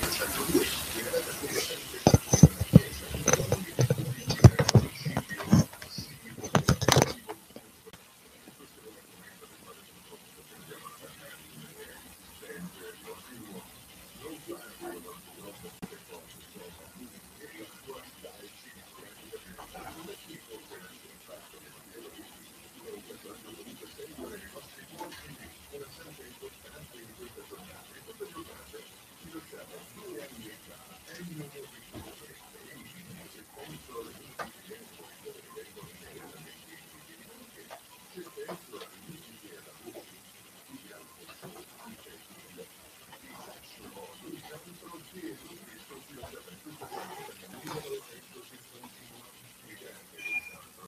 Gracias. immediately